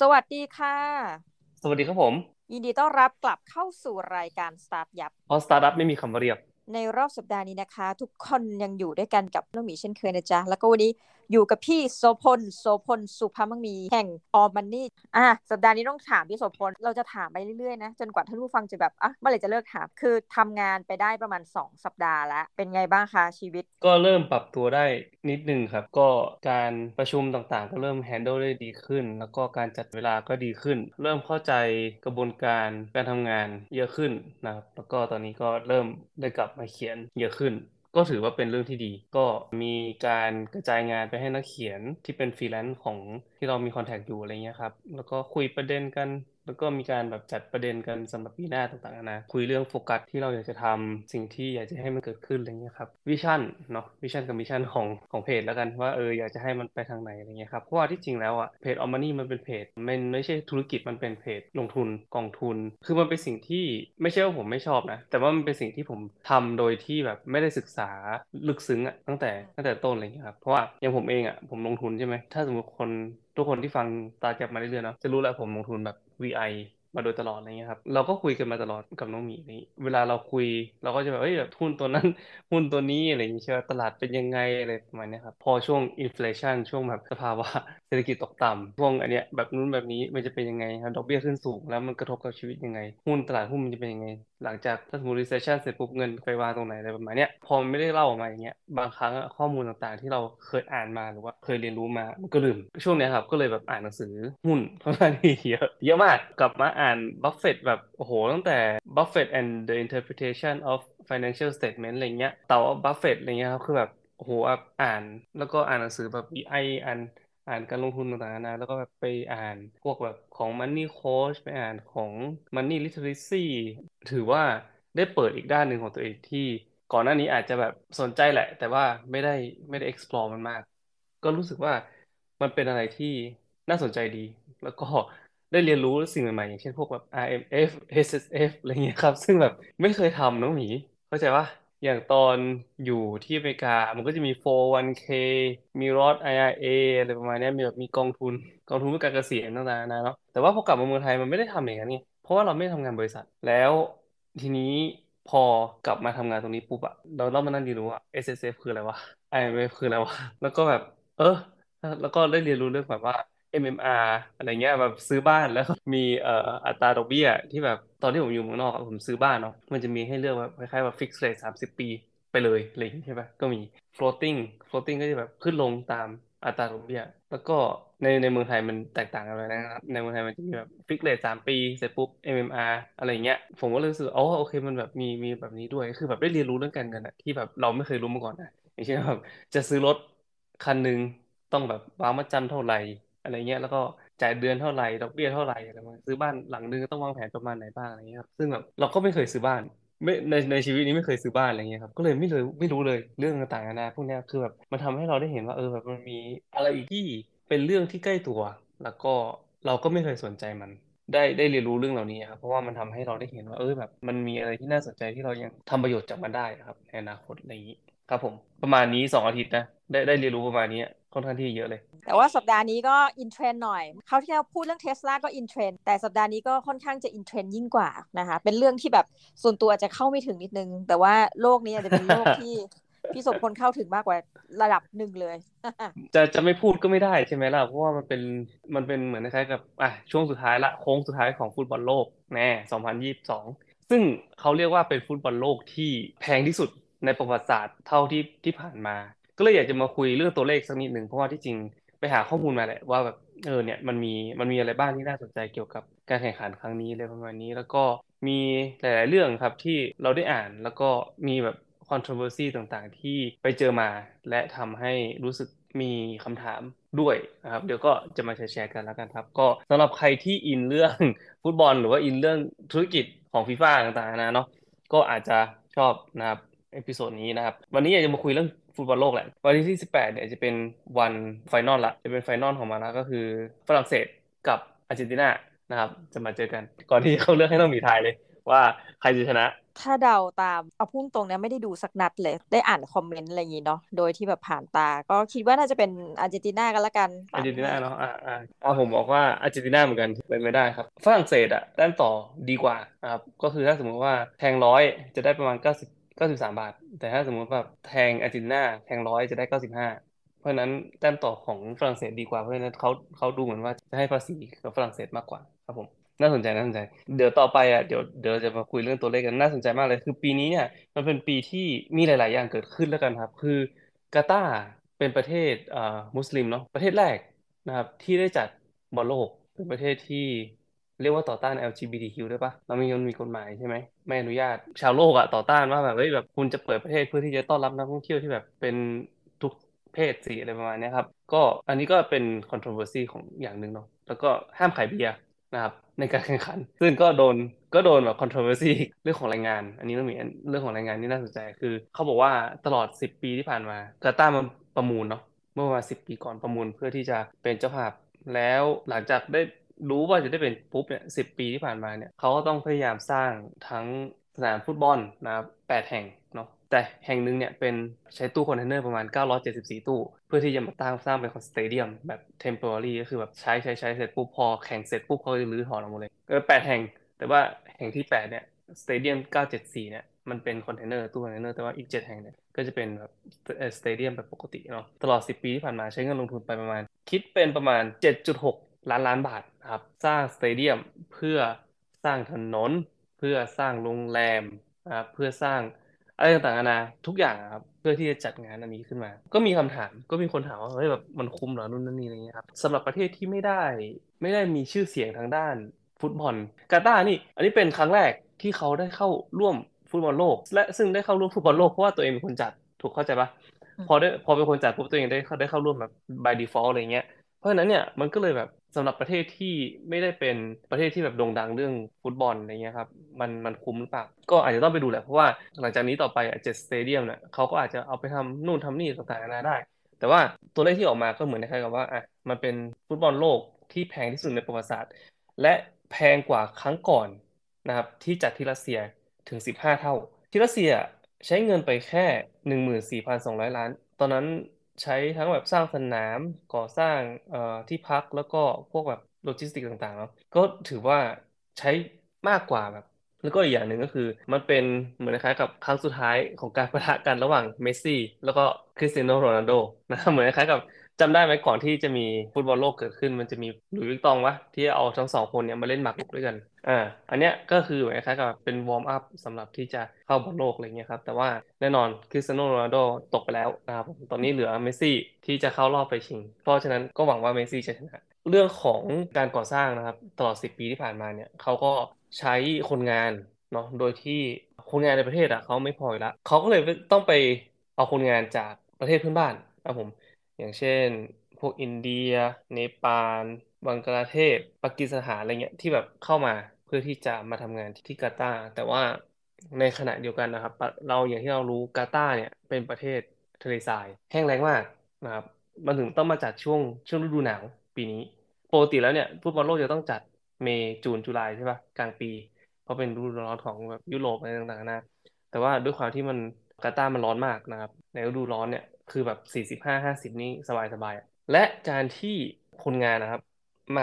สวัสดีค่ะ สวัสดีครับผม ยินดีต้อนรับกลับเข้าสู่รายการ StartYupเพราะสตาร์ทอัพไม่มีคำว่าเรียบในรอบสัปดาห์นี้นะคะ ทุกคนยังอยู่ด้วยกันกับน้องหมีเช่นเคยนะจ๊ะ แล้วก็วันนี้ อยู่กับพี่โสพลโสพลสุภามังมีแห่ง aomMONEY อะสัปดาห์นี้ต้องถามพี่โสพลเราจะถามไปเรื่อยๆนะจนกว่าท่านผู้ฟังจะแบบอะเมื่อไหร่จะเลิกถามคือทำงานไปได้ประมาณ 2 สัปดาห์แล้ว เป็นไงบ้างคะชีวิต ก็เริ่มปรับตัวได้นิดนึงครับ ก็การประชุมต่างๆ ก็เริ่ม handle ได้ดีขึ้น แล้วก็การจัดเวลาก็ดีขึ้น เริ่มเข้าใจกระบวนการการทำงานเยอะขึ้นนะครับแล้วก็ตอนนี้ก็เริ่มได้กลับมาเขียนเยอะขึ้น ก็ถือว่าเป็นเรื่องที่ดี ก็มีการกระจายงานไปให้นักเขียนที่เป็นฟรีแลนซ์ของที่เรามี contact อยู่อะไรเงี้ยครับ แล้วก็คุยประเด็นกัน แล้วก็มีการแบบจัดประเด็นกันสำหรับปีหน้าต่างๆนานาคุยเรื่องโฟกัสที่เราอยากจะทำสิ่งที่อยากจะให้มันเกิดขึ้นอะไรเงี้ยครับ visionเนาะ vision กับ mission ของของเพจแล้วกันว่าเอออยากจะให้มันไปทางไหนอะไรเงี้ยครับเพราะว่าที่จริงแล้วอะเพจ aomMONEY มันเป็นเพจมันไม่ใช่ธุรกิจมันเป็นเพจลงทุนกองทุน คือมันเป็นสิ่งที่ไม่ใช่ว่าผมไม่ชอบนะแต่ว่ามันเป็นสิ่งที่ผมทำโดยที่แบบไม่ได้ศึกษาลึกซึ้งอะตั้งแต่ตั้งแต่ต้นอะไรเงี้ยครับเพราะว่าอย่างผมเองอะผมลงทุนใช่ไหมถ้าสมมติคนทุกคนที่ฟัง StartYup มาเรื่อยๆเนาะจะรู้แหละผมลงทุนแบบ VI มาโดยตลอดอะไรเงี้ยครับ เราก็คุยกันมาตลอดกับน้องหมีนี่เวลาเราคุย เราก็จะแบบเอ้ยแบบหุ้นตัวนั้นหุ้นตัวนี้อะไรอย่างเงี้ยใช่ไหมตลาดเป็นยังไงอะไรประมาณนี้ครับ พอช่วง inflation ช่วงแบบสภาวะเศรษฐกิจตกต่ำช่วงอันเนี้ยแบบนู้นแบบนี้มันจะเป็นยังไงครับดอกเบี้ยขึ้นสูงแล้วมันกระทบกับชีวิตยังไง หุ้นตลาดหุ้นมันจะเป็นยังไง หลังจากถ้าสมมติ recession เสร็จปุ๊บเงินไปวางตรงไหนอะไรประมาณเนี้ยพอมันไม่ได้เล่าออกมาอย่างเงี้ยบางครั้งข้อมูลต่างๆ ที่เราเคยอ่านมาหรือว่าเคยเรียนรู้มามันก็ลืมช่วงเนี้ยครับก็เลยแบบอ่านหนังสือหุ้นค่อนข้างที่เยอะเยอะมากกลับมาอ่านบัฟเฟตแบบโอ้โหตั้งแต่ Buffett and the interpretation of financial statement อะไรเงี้ยเต่าบัฟเฟตอะไรเงี้ยครับคือแบบโอ้โหอ่านแล้วก็อ่านหนังสือแบบ BI อ่าน อ่านการลงทุนต่างๆนานาแล้วก็แบบไปอ่านพวกแบบของ Money Coach ไปอ่านของ Money Literacy ถือว่าได้เปิดอีกด้านหนึ่งของตัวเองที่ก่อนหน้านี้อาจจะแบบสนใจแหละ แต่ว่าไม่ได้ไม่ได้ explore มันมาก ก็รู้สึกว่ามันเป็นอะไรที่น่าสนใจดี แล้วก็ได้เรียนรู้สิ่งใหม่ๆ อย่างเช่นพวกแบบ RMF SSF อะไรเงี้ยครับ ซึ่งแบบไม่เคยทำน้องหมี เข้าใจว่า อย่างตอนอยู่ที่อเมริกา มันก็จะมี 401k มี Roth IRA อะไรประมาณนี้มีแบบมีกองทุน กองทุนเพื่อการเกษียณต่างๆนะเนาะแต่ว่าพอกลับมาเมืองไทยมันไม่ได้ทำอย่างนั้นไงเพราะว่าเราไม่ทำงานบริษัท แล้วทีนี้พอกลับมาทำงานตรงนี้ปุ๊บอะเราต้องมานั่งเรียนรู้ว่า SSF คืออะไรวะ IMF คืออะไรวะ แล้วก็แบบ เออแล้วก็ได้เรียนรู้เรื่องแบบว่า MMR อะไรเงี้ยแบบซื้อบ้านแล้วมีเอ่ออัตราดอกเบี้ยที่แบบตอนที่ผมอยู่เมืองนอกผมซื้อบ้านเนาะมันจะมีให้เลือกแบบคล้ายๆแบบ fixed rate สามสิบปีไปเลยอะไรอย่างเงี้ยใช่ปะก็มี floating floating ก็จะแบบขึ้นลงตามอัตราดอกเบี้ย แล้วก็ในในเมืองไทยมันแตกต่างกันเลยนะครับ ในเมืองไทยมันจะมีแบบ fixed rate สามปี เสร็จปุ๊บ MMR อะไรเงี้ย ผมก็เลยรู้สึกอ๋อโอเคมันแบบมีมีแบบนี้ด้วย คือแบบได้เรียนรู้เรื่องการเงินอะที่แบบเราไม่เคยรู้มาก่อนนะอย่างเช่นแบบจะซื้อรถคันหนึ่งต้องแบบวางมัดจำเท่าไหร่ อะไรเงี้ยแล้วก็จ่ายเดือนเท่าไหร่ดอกเบี้ยเท่าไหร่อะไรมาซื้อบ้านหลังนึงต้องวางแผนประมาณไหนบ้างอะไรเงี้ยครับซึ่งแบบเราก็ไม่เคยซื้อบ้านไม่ในในชีวิตนี้ไม่เคยซื้อบ้านอะไรเงี้ยครับก็เลยไม่เลยไม่รู้เลยเรื่องต่างๆนานาพวกนี้คือแบบมันทำให้เราได้เห็นว่าเออแบบมันมีอะไรอีกที่เป็นเรื่องที่ใกล้ตัว แล้วก็เราก็ไม่เคยสนใจมันได้ได้เรียนรู้เรื่องเหล่านี้ครับเพราะว่ามันทำให้เราได้เห็นว่าเออแบบมันมีอะไรที่น่าสนใจที่เรายังทำประโยชน์จากมันได้ครับในอนาคตอะไรอย่างนี้ครับผมประมาณนี้สองอาทิตย์นะได้ได้เรียนรู้ประมาณนี้ ค่อนข้างที่เยอะเลย แต่ว่าสัปดาห์นี้ก็ in trend หน่อยเขาที่เราพูดเรื่องเทสลาก็ in trend แต่สัปดาห์นี้ก็ค่อนข้างจะ in trend ยิ่งกว่านะคะ เป็นเรื่องที่แบบส่วนตัวจะเข้าไม่ถึงนิดนึง แต่ว่าโลกนี้อาจจะเป็นโลกที่พี่โสพลเข้าถึงมากกว่าระดับหนึ่งเลย จะจะไม่พูดก็ไม่ได้ใช่ไหมล่ะ เพราะว่ามันเป็นมันเป็นเหมือนคล้ายๆกับอะช่วงสุดท้ายละโค้งสุดท้ายของฟุตบอลโลกแน่2022 ซึ่งเขาเรียกว่าเป็นฟุตบอลโลกที่แพงที่สุดในประวัติศาสตร์เท่าที่ที่ผ่านมา ก็เลยอยากจะมาคุยเรื่องตัวเลขสักนิดหนึ่งเพราะว่าที่จริงไปหาข้อมูลมาแหละว่าแบบเออเนี่ยมันมีมันมีอะไรบ้างที่น่าสนใจเกี่ยวกับการแข่งขันครั้งนี้อะไรประมาณนี้ แล้วก็มีหลาย ๆ เรื่องครับที่เราได้อ่านแล้วก็มีแบบ controversy ต่าง ๆ ที่ไปเจอมาและทำให้รู้สึกมีคำถามด้วยนะครับเดี๋ยวก็จะมาแชร์กันแล้วกันครับ ก็สำหรับใครที่อินเรื่องฟุตบอล หรือว่าอินเรื่องธุรกิจของฟีฟ่าต่าง ๆ นะเนาะก็อาจจะชอบนะครับ episode นี้นะครับ วันนี้อยากจะมาคุยเรื่อง ฟุตบอลโลกแหละ วันที่ 18 เนี่ยจะเป็นวัน final ละ จะเป็น final ของมันละก็คือฝรั่งเศสกับอาร์เจนตินานะครับจะมาเจอกัน ก่อนที่เขาเลือกให้ต้องมีทายเลย ว่าใครจะชนะ ถ้าเดาตามเอาพุ่งตรงเนี้ยไม่ได้ดูสักนัดเลย ได้อ่านคอมเมนต์อะไรอย่างงี้เนาะโดยที่แบบผ่านตา ก็คิดว่าน่าจะเป็นอาร์เจนตินากันละกันอาร์เจนตินาเนาะอ่าอ่าเอาผมบอกว่าอาร์เจนตินาเหมือนกันเป็นไม่ได้ครับฝรั่งเศสอะด้านต่อดีกว่านะครับก็คือถ้าสมมติว่าแทงร้อยจะได้ประมาณ 90 93บสาบาท แต่ถ้าสมมติแบบแทงอาร์เจนตินาแทงร้อยจะได้95เพราะฉะนั้นแต้มต่อของฝรั่งเศสดีกว่าเพราะฉะนั้นเขาเขาดูเหมือนว่าจะให้ภาษีกับฝรั่งเศสมากกว่าครับผมน่าสนใจน่าสนใจ เดี๋ยวต่อไปอะเดี๋ยวเดี๋ยวจะมาคุยเรื่องตัวเลขกันน่าสนใจมากเลย คือปีนี้เนี่ยมันเป็นปีที่มีหลาย ๆ อย่างเกิดขึ้นแล้วกันครับ คือกาตาร์เป็นประเทศอ่ามุสลิมเนาะประเทศแรกนะครับที่ได้จัดบอลโลกเป็นประเทศที่ เรียกว่าต่อต้าน LGBTQ ได้ปะเรามีมันมีกฎหมายใช่ไหมไม่อนุญาต ชาวโลกอะต่อต้านว่าแบบเฮ้ยแบบคุณจะเปิดประเทศเพื่อที่จะต้อนรับนักท่องเที่ยวที่แบบเป็นทุกเพศสีอะไรประมาณนี้ครับ ก็อันนี้ก็เป็น controversy ของอย่างหนึ่งเนาะแล้วก็ห้ามขายเบียร์นะครับในการแข่งขัน ซึ่งก็โดนก็โดนแบบ controversy เรื่องของแรงงาน อันนี้ต้องมีเรื่องของแรงงานนี่น่าสนใจคือเขาบอกว่าตลอด 10 ปีที่ผ่านมากาตาร์มันประมูลเนาะเมื่อประมาณ10 ปีก่อนประมูลเพื่อที่จะเป็นเจ้าภาพ แล้วหลังจากได้ รู้ว่าจะได้เป็นปุ๊บเนี่ยสิบปีที่ผ่านมาเนี่ยเขาก็ต้องพยายามสร้างทั้งสนามฟุตบอลนะครับ8แห่งเนาะแต่แห่งหนึ่งเนี่ยเป็นใช้ตู้คอนเทนเนอร์ประมาณ 974 ตู้ เพื่อที่จะมาตั้งสร้างเป็น stadium แบบ temporary ก็คือแบบใช้ใช้ใช้เสร็จปุ๊บพอแข่งเสร็จปุ๊บเขาจะรื้อถอนออกหมดเลยเออแปดแห่ง แต่ว่าแห่งที่ 8 เนี่ย stadium 974 เนี่ยมันเป็นคอนเทนเนอร์ตู้คอนเทนเนอร์แต่ว่าอีก 7 แห่งเนี่ยก็จะเป็นแบบ stadium แบบปกติเนาะตลอด 10 ปีที่ผ่านมาใช้เงินลงทุนไปประมาณ คิดเป็นประมาณ 7.6 ล้านล้านบาท ครับสร้าง stadium เพื่อสร้างถนน เพื่อสร้างโรงแรมนะครับเพื่อสร้างอะไรต่างๆนานาทุกอย่างครับเพื่อที่จะจัดงานอันนี้ขึ้นมา ก็มีคำถามก็มีคนถามว่าเฮ้ยแบบมันคุ้มเหรอนู่นนั่นนี่อะไรเงี้ยครับสำหรับประเทศที่ไม่ได้ ไม่ได้มีชื่อเสียงทางด้านฟุตบอลกาตาร์นี่ อันนี้เป็นครั้งแรกที่เขาได้เข้าร่วมฟุตบอลโลก และซึ่งได้เข้าร่วมฟุตบอลโลกเพราะว่าตัวเองเป็นคนจัดถูกเข้าใจปะพอได้พอเป็นคนจัดปุ๊บตัวเองได้เข้าได้เข้าร่วมแบบ by default อะไรเงี้ยเพราะฉะนั้นเนี่ยมันก็เลยแบบ สำหรับประเทศที่ไม่ได้เป็นประเทศที่แบบโด่งดังเรื่องฟุตบอลอะไรเงี้ยครับมันมันคุ้มหรือเปล่าก็อาจจะต้องไปดูแหละเพราะว่าหลังจากนี้ต่อไปเจ็ด stadium เนี่ยเขาก็อาจจะเอาไปทำนู่นทำนี่ต่างๆนานาได้ แต่ว่าตัวเลขที่ออกมาก็เหมือนคล้ายกับว่าอะมันเป็นฟุตบอลโลกที่แพงที่สุดในประวัติศาสตร์ และแพงกว่าครั้งก่อนนะครับที่จัดที่รัสเซียถึง 15 เท่า ที่รัสเซียใช้เงินไปแค่ 14,200 ล้าน ตอนนั้น ใช้ทั้งแบบสร้างสนามก่อสร้างเอ่อที่พักแล้วก็พวกแบบโลจิสติกต่างๆเนาะก็ถือว่าใช้มากกว่าแบบแล้วก็อีกอย่างหนึ่งก็คือมันเป็นเหมือนคล้ายกับครั้งสุดท้ายของการปะทะกันระหว่างเมสซี่ แล้วก็คริสเตียโนโรนัลโดนะเหมือนคล้ายกับ จำได้ไหมก่อนที่จะมีฟุตบอลโลกเกิดขึ้น มันจะมีหลุยส์วิตตองวะที่เอาทั้งสองคนเนี่ยมาเล่นหมากรุกด้วยกันอ่าอันเนี้ยก็คือเหมือนคล้ายกับเป็น warm up สำหรับที่จะเข้าบอลโลกอะไรเงี้ยครับแต่ว่าแน่นอนคริสเตียโนโรนัลโดตกไปแล้วนะครับตอนนี้เหลือเมสซี่ที่จะเข้ารอบไปชิง เพราะฉะนั้นก็หวังว่าเมสซี่จะชนะเรื่องของการก่อสร้างนะครับตลอด 10 ปีที่ผ่านมาเนี่ยเขาก็ใช้คนงานเนาะโดยที่คนงานในประเทศอะเขาไม่พอแล้วเขาก็เลยต้องไปเอาคนงานจากประเทศเพื่อนบ้านนะผม อย่างเช่น พวกอินเดีย เนปาล บังกลาเทศ ปากีสถานอะไรเงี้ยที่แบบเข้ามาเพื่อที่จะมาทำงานที่กาตาร์แต่ว่าในขณะเดียวกันนะครับ เราอย่างที่เรารู้กาตาร์เนี่ยเป็นประเทศทะเลทราย แห้งแล้งมากนะครับมันถึงต้องมาจัดช่วงช่วงฤดูหนาวปีนี้ปกติแล้วเนี่ยฟุตบอลโลกจะต้องจัดMay June July ใช่ปะกลางปี เพราะเป็นฤดูร้อนของแบบยุโรปอะไรต่างๆนะแต่ว่าด้วยความที่มัน กาตาร์มันร้อนมากนะครับในฤดูร้อนเนี่ยคือแบบสี่สิบห้าห้าสิบนี่สบายๆและการที่คนงานนะครับ มา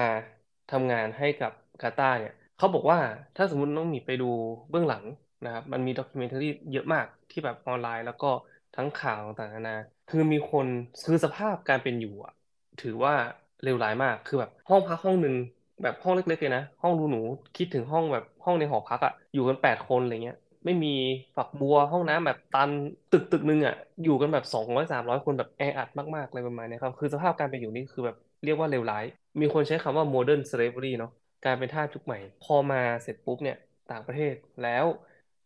ทำงานให้กับกาตาร์เนี่ยเขาบอกว่าถ้าสมมติน้องหมีไปดูเบื้องหลังนะครับ มันมี documentary เยอะมากที่แบบออนไลน์ แล้วก็ทั้งข่าวต่างๆนานาคือมีคนคือสภาพการเป็นอยู่อะถือว่าเลวร้ายมากคือแบบห้องพักห้องหนึ่งแบบห้องเล็กๆเลยนะห้องดูหนูคิดถึงห้องแบบห้องในหอพักอะอยู่กันแปดคนอะไรเงี้ย ไม่มีฝักบัวห้องน้ำแบบตันตึกตึกนึงอะอยู่กันแบบสองร้อยสามร้อยคนแบบแออัดมากๆอะไรประมาณนี้ครับ คือสภาพการเป็นอยู่นี่คือแบบเรียกว่าเลวร้าย มีคนใช้คำว่า modern slavery เนาะการเป็นทาสยุคใหม่ พอมาเสร็จปุ๊บเนี่ยต่างประเทศแล้ว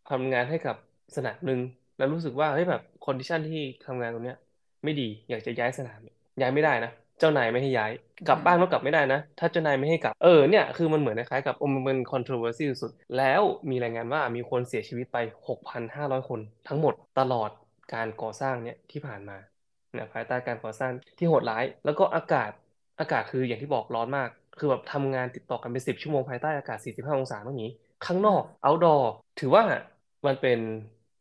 ทำงานให้กับสนามหนึ่งแล้วรู้สึกว่าเฮ้ยแบบ condition ที่ทำงานตรงเนี้ยไม่ดีอยากจะย้ายสนามย้ายไม่ได้นะ เจ้านายไม่ให้ย้าย กลับบ้านก็กลับไม่ได้นะ ถ้าเจ้านายไม่ให้กลับเออเนี่ยคือมันเหมือนคล้ายกับมันเป็น controversy สุดแล้วมีรายงานว่ามีคนเสียชีวิตไป 6,500 คน ทั้งหมดตลอดการก่อสร้างเนี่ยที่ผ่านมาเนี่ยภายใต้การก่อสร้างที่โหดร้าย แล้วก็อากาศอากาศคืออย่างที่บอกร้อนมาก คือแบบทำงานติดต่อกันเป็น10ชั่วโมงภายใต้อากาศ 45 องศาตรงนี้ ข้างนอก outdoor ถือว่ามันเป็น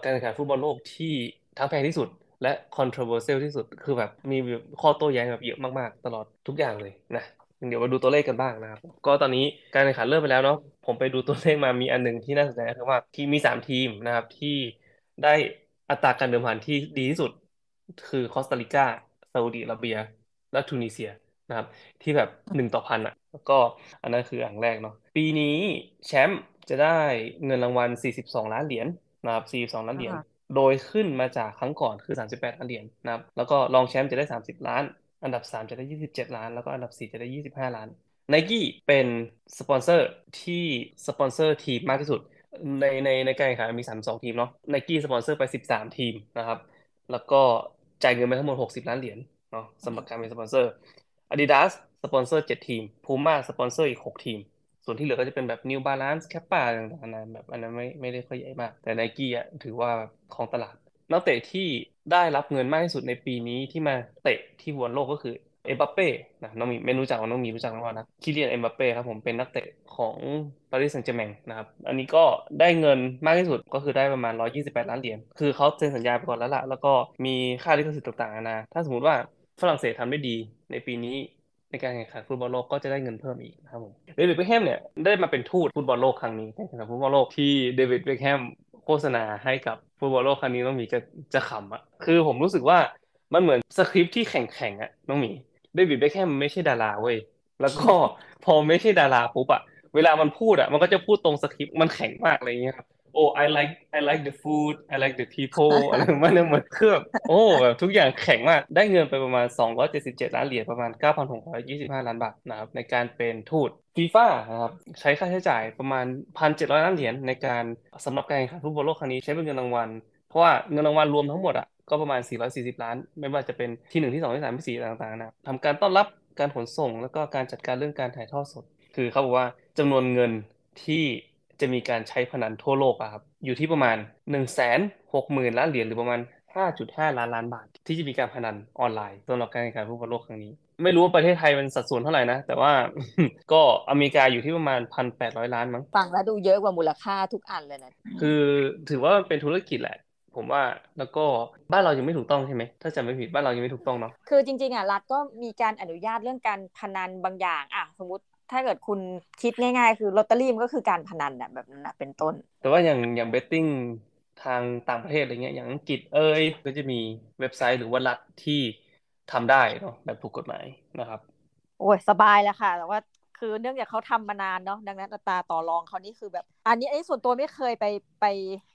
การแข่งขันฟุตบอลโลกที่ทั้งแพงที่สุด และ controversial ที่สุดคือแบบมีข้อโต้แย้งแบบเยอะมากๆ ตลอดทุกอย่างเลยนะเดี๋ยวมาดูตัวเลขกันบ้างนะครับ ก็ตอนนี้การแข่งขันเริ่มไปแล้วเนาะผมไปดูตัวเลขมามีอันหนึ่งที่น่าสนใจคือว่าที่มีสามทีมนะครับที่ได้อัตราการเดิมพันที่ดีที่สุด คือคอสตาริกาซาอุดิอาระเบีย และทูนิเซียนะครับ ที่แบบหนึ่งต่อพันอะแล้วก็อันนั้นคืออันแรกเนาะปีนี้แชมป์จะได้เงินรางวัล 42 ล้านเหรียญนะครับ42 ล้านเหรียญ โดยขึ้นมาจากครั้งก่อนคือ 38ล้านเหรียญนะครับ แล้วก็รองแชมป์จะได้ 30 ล้าน อันดับ 3 จะได้ 27 ล้าน แล้วก็อันดับ 4 จะได้ 25 ล้านไนกี้เป็นสปอนเซอร์ที่สปอนเซอร์ทีมมากที่สุด ในในในการแข่งขันมี 32 ทีมเนาะไนกี้สปอนเซอร์ไป 13 ทีมนะครับ แล้วก็จ่ายเงินไปทั้งหมด 60 ล้านเหรียญเนาะสำหรับการเป็นสปอนเซอร์ Adidas สปอนเซอร์ 7 ทีม Puma สปอนเซอร์อีก 6 ทีม ส่วนที่เหลือก็จะเป็นแบบ New Balance Kappa ต่างๆนะแบบอันนั้นไม่ไม่ได้ค่อยใหญ่มาก แต่ Nike อะถือว่าครองตลาด นักเตะที่ได้รับเงินมากที่สุดในปีนี้ที่มาเตะที่บอลโลกก็คือเอ็มบัปเป้นะน้องหมีไม่รู้จักน้องหมีรู้จักหรือเปล่านะคิเลียนเอ็มบัปเป้ครับผมเป็นนักเตะของปารีสแซงต์แชร์แมงนะครับ อันนี้ก็ได้เงินมากที่สุดก็คือได้ประมาณ 128 ล้านเหรียญคือเขาเซ็นสัญญาไปก่อนแล้วล่ะแล้วก็มีค่าลิขสิทธิ์ต่างๆนานาถ้าสมมติว่าฝรั่งเศสทำได้ดีในปีนี้ ในการแข่งขันฟุตบอลโลกก็จะได้เงินเพิ่มอีกนะครับผมเดวิดเบคแฮมเนี่ยได้มาเป็นทูตฟุตบอลโลกครั้งนี้การแข่งขันฟุตบอลโลกที่เดวิดเบคแฮมโฆษณาให้กับฟุตบอลโลกครั้งนี้น้องหมีจะจะขำอะคือผมรู้สึกว่ามันเหมือนสคริปต์ที่แข็งๆอะน้องหมีเดวิดเบคแฮมไม่ใช่ดาราเว้ยแล้วก็พอไม่ใช่ดาราปุ๊บอะเวลามันพูดอะมันก็จะพูดตรงสคริปต์มันแข็งมากอะไรเงี้ยครับ โอ้ I like I like the food I like the people อะไรมันเหมือนเครื่องโอ้แบบทุกอย่างแข็งมาก ได้เงินไปประมาณ 277 ล้านเหรียญประมาณ 9,625 ล้านบาทนะครับในการเป็นทูตฟีฟ่านะครับใช้ค่าใช้จ่ายประมาณ 1,700 ล้านเหรียญในการสำหรับการแข่งขันฟุตบอลโลกครั้งนี้ใช้เป็นเงินรางวัล เพราะว่าเงินรางวัลรวมทั้งหมดอะก็ประมาณ 440 ล้าน ไม่ว่าจะเป็นที่ 1 ที่ 2 ที่ 3 ที่ 4 ต่างๆนะทำการต้อนรับการขนส่งแล้วก็การจัดการเรื่องการถ่ายทอดสด คือเขาบอกว่าจำนวนเงินที่ จะมีการใช้พนันทั่วโลกอะครับอยู่ที่ประมาณ 1 6 0 0 0 0ล้านเหรียญหรือประมาณ 5.5 ล้านล้านบาท ที่จะมีการพนันออนไลน์สำหรับการแข่งขันฟุตบอลโลกครั้งนี้ ไม่รู้ว่าประเทศไทยมันสัดส่วนเท่าไหร่นะ แต่ว่าก็อเมริกาอยู่ที่ประมาณ 1,800 ล้านมั้งฟังแล้วดูเยอะกว่ามูลค่าทุกอันเลยนะคือถือว่ามันเป็นธุรกิจแหละผมว่าแล้วก็บ้านเรายังไม่ถูกต้องใช่ไหมถ้าจำไม่ผิดบ้านเรายังไม่ถูกต้องเนาะคือจริงๆอะรัฐก็มีการอนุญาตเรื่องการพนันบางอย่างอะสมมติ ถ้าเกิดคุณคิดง่ายๆ คือลอตเตอรี่มันก็คือการพนันแบบนั้นนะเป็นต้น แต่ว่าอย่างอย่าง betting ทางต่างประเทศอะไรเงี้ยอย่างอังกฤษเอ้ยก็จะมีเว็บไซต์หรือว่ารัฐที่ทำได้เนาะแบบถูกกฎหมายนะครับ โอ้ยสบายแล้วค่ะ แต่ว่าคือเนื่องจากเขาทำมานานเนาะดังนั้นอัตราต่อรองเขานี่คือแบบ อันนี้ไอ้ส่วนตัวไม่เคยไปไป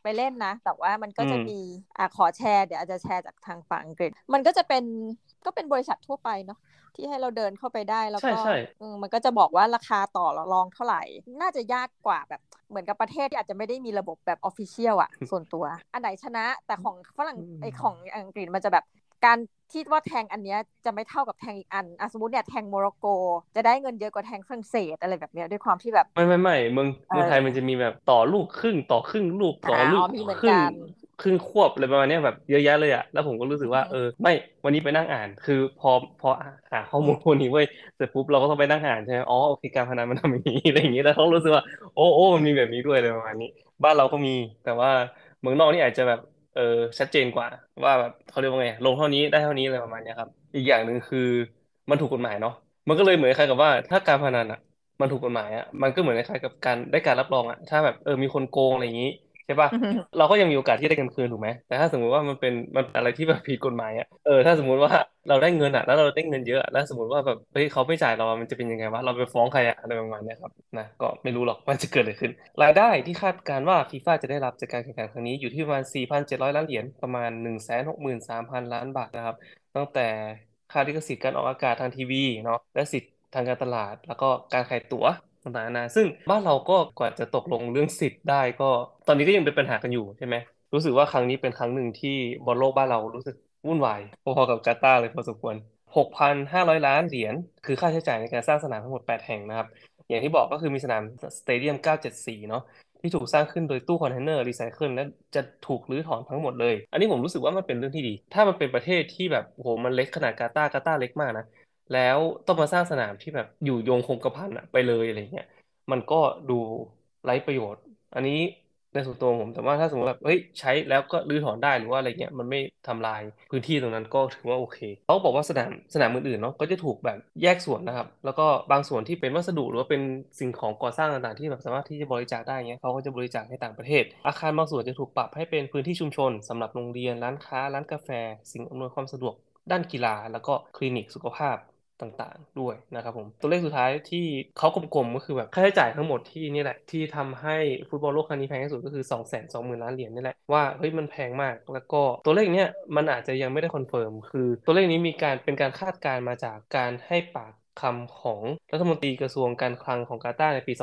ไปเล่นนะ แต่ว่ามันก็จะมีอะขอแชร์เดี๋ยวอาจจะแชร์จากทางฝั่งอังกฤษ มันก็จะเป็นก็เป็นบริษัททั่วไปเนาะ ที่ให้เราเดินเข้าไปได้แล้วใช่ก็ใช่เออมันก็จะบอกว่าราคาต่อรองเท่าไหร่ น่าจะยากกว่าแบบเหมือนกับประเทศที่อาจจะไม่ได้มีระบบแบบ official อะส่วนตัว อันไหนชนะแต่ของฝรั่งไอของอังกฤษมันจะแบบการที่ว่าแทงอันเนี้ยจะไม่เท่ากับแทงอีกอันอะสมมติเนี่ยแทงโมร็อกโก จะได้เงินเยอะกว่าแทงฝรั่งเศสอะไรแบบเนี้ยด้วยความที่แบบ ไม่ไม่ไม่เมืองเออเมืองไทยมันจะมีแบบต่อลูกครึ่งต่อครึ่งลูกต่อลูกอ๋อมีเหมือนครึ่งกัน ครึ่งควบอะไรประมาณเนี้ยแบบเยอะแยะเลยอะแล้วผมก็รู้สึกว่าอืมเออไม่วันนี้ไปนั่งอ่าน คือพอพอหาข้อมูลพวกนี้เว้ยเสร็จปุ๊บเราก็ต้องไปนั่งอ่านใช่ไหมอ๋อโอเคการพนันมันทำอย่างนี้อะไรอย่างนี้แล้วเขารู้สึกว่าโอ้โอ้มันมีแบบนี้ด้วยอะไรประมาณนี้ บ้านเราก็มี แต่ว่าเมืองนอกนี่อาจจะแบบเออชัดเจนกว่า ว่าแบบเขาเรียกว่าไงลงเท่านี้ได้เท่านี้อะไรประมาณเนี้ยครับ อีกอย่างหนึ่งคือมันถูกกฎหมายเนาะมันก็เลยเหมือนคล้ายกับว่าถ้าการพนันอะมันถูกกฎหมายอะมันก็เหมือนคล้ายๆกับการได้การรับรองอะถ้าแบบเออมีคนโกงอะไรอย่างนี้ ใช่ป่ะอืมเราก็ยังมีโอกาสที่ได้เงินคืนถูกไหมแต่ถ้าสมมุติว่ามันเป็นมันเป็นอะไรที่แบบผิดกฎหมายอะเออถ้าสมมุติว่าเราได้เงินอะแล้วเราได้เงินเยอะอะแล้วสมมติว่าแบบเฮ้ยเขาไม่จ่ายเราอะมันจะเป็นยังไงวะเราไปฟ้องใครอะอะไรประมาณเนี้ยครับนะก็ไม่รู้หรอกว่าจะเกิดอะไรขึ้น รายได้ที่คาดการณ์ว่าฟีฟ่าจะได้รับจากการแข่งขันครั้งนี้อยู่ที่ประมาณ 4,700 ล้านเหรียญประมาณ 163,000 ล้านบาทนะครับตั้งแต่ค่าลิขสิทธิ์การออกอากาศทางทีวีเนาะและสิทธิ์ทางการตลาด แล้วก็การขายตั๋ว ต่างๆนานาซึ่งบ้านเราก็กว่าจะตกลงเรื่องสิทธิ์ได้ก็ตอนนี้ก็ยังเป็นปัญหากันอยู่ใช่ไหมรู้สึกว่าครั้งนี้เป็นครั้งหนึ่งที่บอลโลกบ้านเรารู้สึกวุ่นวายพอๆกับกาตาร์เลยพอสมควร 6,500 ล้านเหรียญคือค่าใช้จ่ายในการสร้างสนามทั้งหมด 8 แห่งนะครับ อย่างที่บอกก็คือมีสนาม stadium 974 เนาะที่ถูกสร้างขึ้นโดยตู้คอนเทนเนอร์รีไซเคิลและจะถูกรื้อถอนทั้งหมดเลย อันนี้ผมรู้สึกว่ามันเป็นเรื่องที่ดี ถ้ามันเป็นประเทศที่แบบโอ้โหมันเล็กขนาดกาตาร์กาตาร์เล็กมากนะ แล้วต้องมาสร้างสนามที่แบบอยู่โยงคงกระพันอะไปเลยอะไรเงี้ยมันก็ดูไร้ประโยชน์ อันนี้ในส่วนตัวผมแต่ว่าถ้าสมมติแบบเฮ้ยใช้แล้วก็รื้อถอนได้หรือว่าอะไรเงี้ยมันไม่ทำลายพื้นที่ตรงนั้นก็ถือว่าโอเคเขาบอกว่าสนามสนามอื่นๆเนาะก็จะถูกแบบแยกส่วนนะครับ แล้วก็บางส่วนที่เป็นวัสดุหรือว่าเป็นสิ่งของก่อสร้างต่างๆที่แบบสามารถที่จะบริจาคได้เงี้ยเขาก็จะบริจาคให้ต่างประเทศ อาคารบางส่วนจะถูกปรับให้เป็นพื้นที่ชุมชนสำหรับโรงเรียนร้านค้าร้านกาแฟ สิ่งอำนวยความสะดวกด้านกีฬา แล้วก็คลินิกสุขภาพ ต่างๆด้วยนะครับผมตัวเลขสุดท้ายที่เขากลมๆก็คือแบบค่าใช้จ่ายทั้งหมดที่นี่แหละ ที่ทำให้ฟุตบอลโลกครั้งนี้แพงที่สุดก็คือ2 2 0 0 0 0ล้านเหรียญนี่แหละว่าเฮ้ยมันแพงมาก แล้วก็ตัวเลขเนี้ยมันอาจจะยังไม่ได้ confirm คือตัวเลขนี้มีการเป็นการคาดการณ์มาจากการให้ปากคำของรัฐมนตรีกระทรวงการคลังของกาตาร์ในปี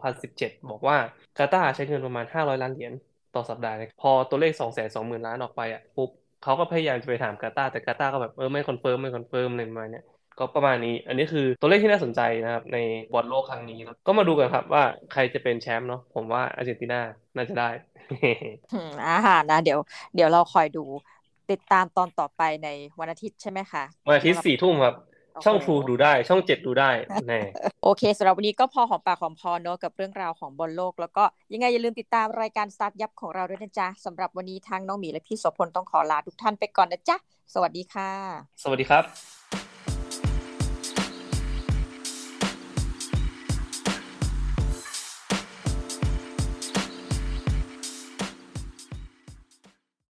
2017 บอกว่ากาตาร์ใช้เงินประมาณ 500 ล้านเหรียญต่อสัปดาห์พอตัวเลข 2 2 0 0 0 0 ล้านออกไปอะปุ๊บเขาก็พยายามจะไปถามกาตาร์แต่กาตาร์ก็แบบเออไม่ confirm ไม่ confirm อะไรประมาณนี้ ก็ประมาณนี้ อันนี้คือตัวเลขที่น่าสนใจนะครับในบอลโลกครั้งนี้ ก็มาดูกันครับว่าใครจะเป็นแชมป์เนาะผมว่าอาร์เจนตินาน่าจะได้อ่านะเดี๋ยวเดี๋ยวเราคอยดูติดตามตอนต่อไปในวันอาทิตย์ใช่ไหมคะวันอาทิตย์สี่ทุ่มครับช่องทูดูได้ช่องเจ็ดดูได้แน่โอเคสำหรับวันนี้ก็พอหอมปากหอมพอเนอะกับเรื่องราวของบอลโลก แล้วก็ยังไงอย่าลืมติดตามรายการสตาร์ทยับของเราด้วยนะจ๊ะสำหรับวันนี้ทางน้องหมีและพี่โสพลต้องขอลาทุกท่านไปก่อนนะจ๊ะ สวัสดีค่ะ สวัสดีครับ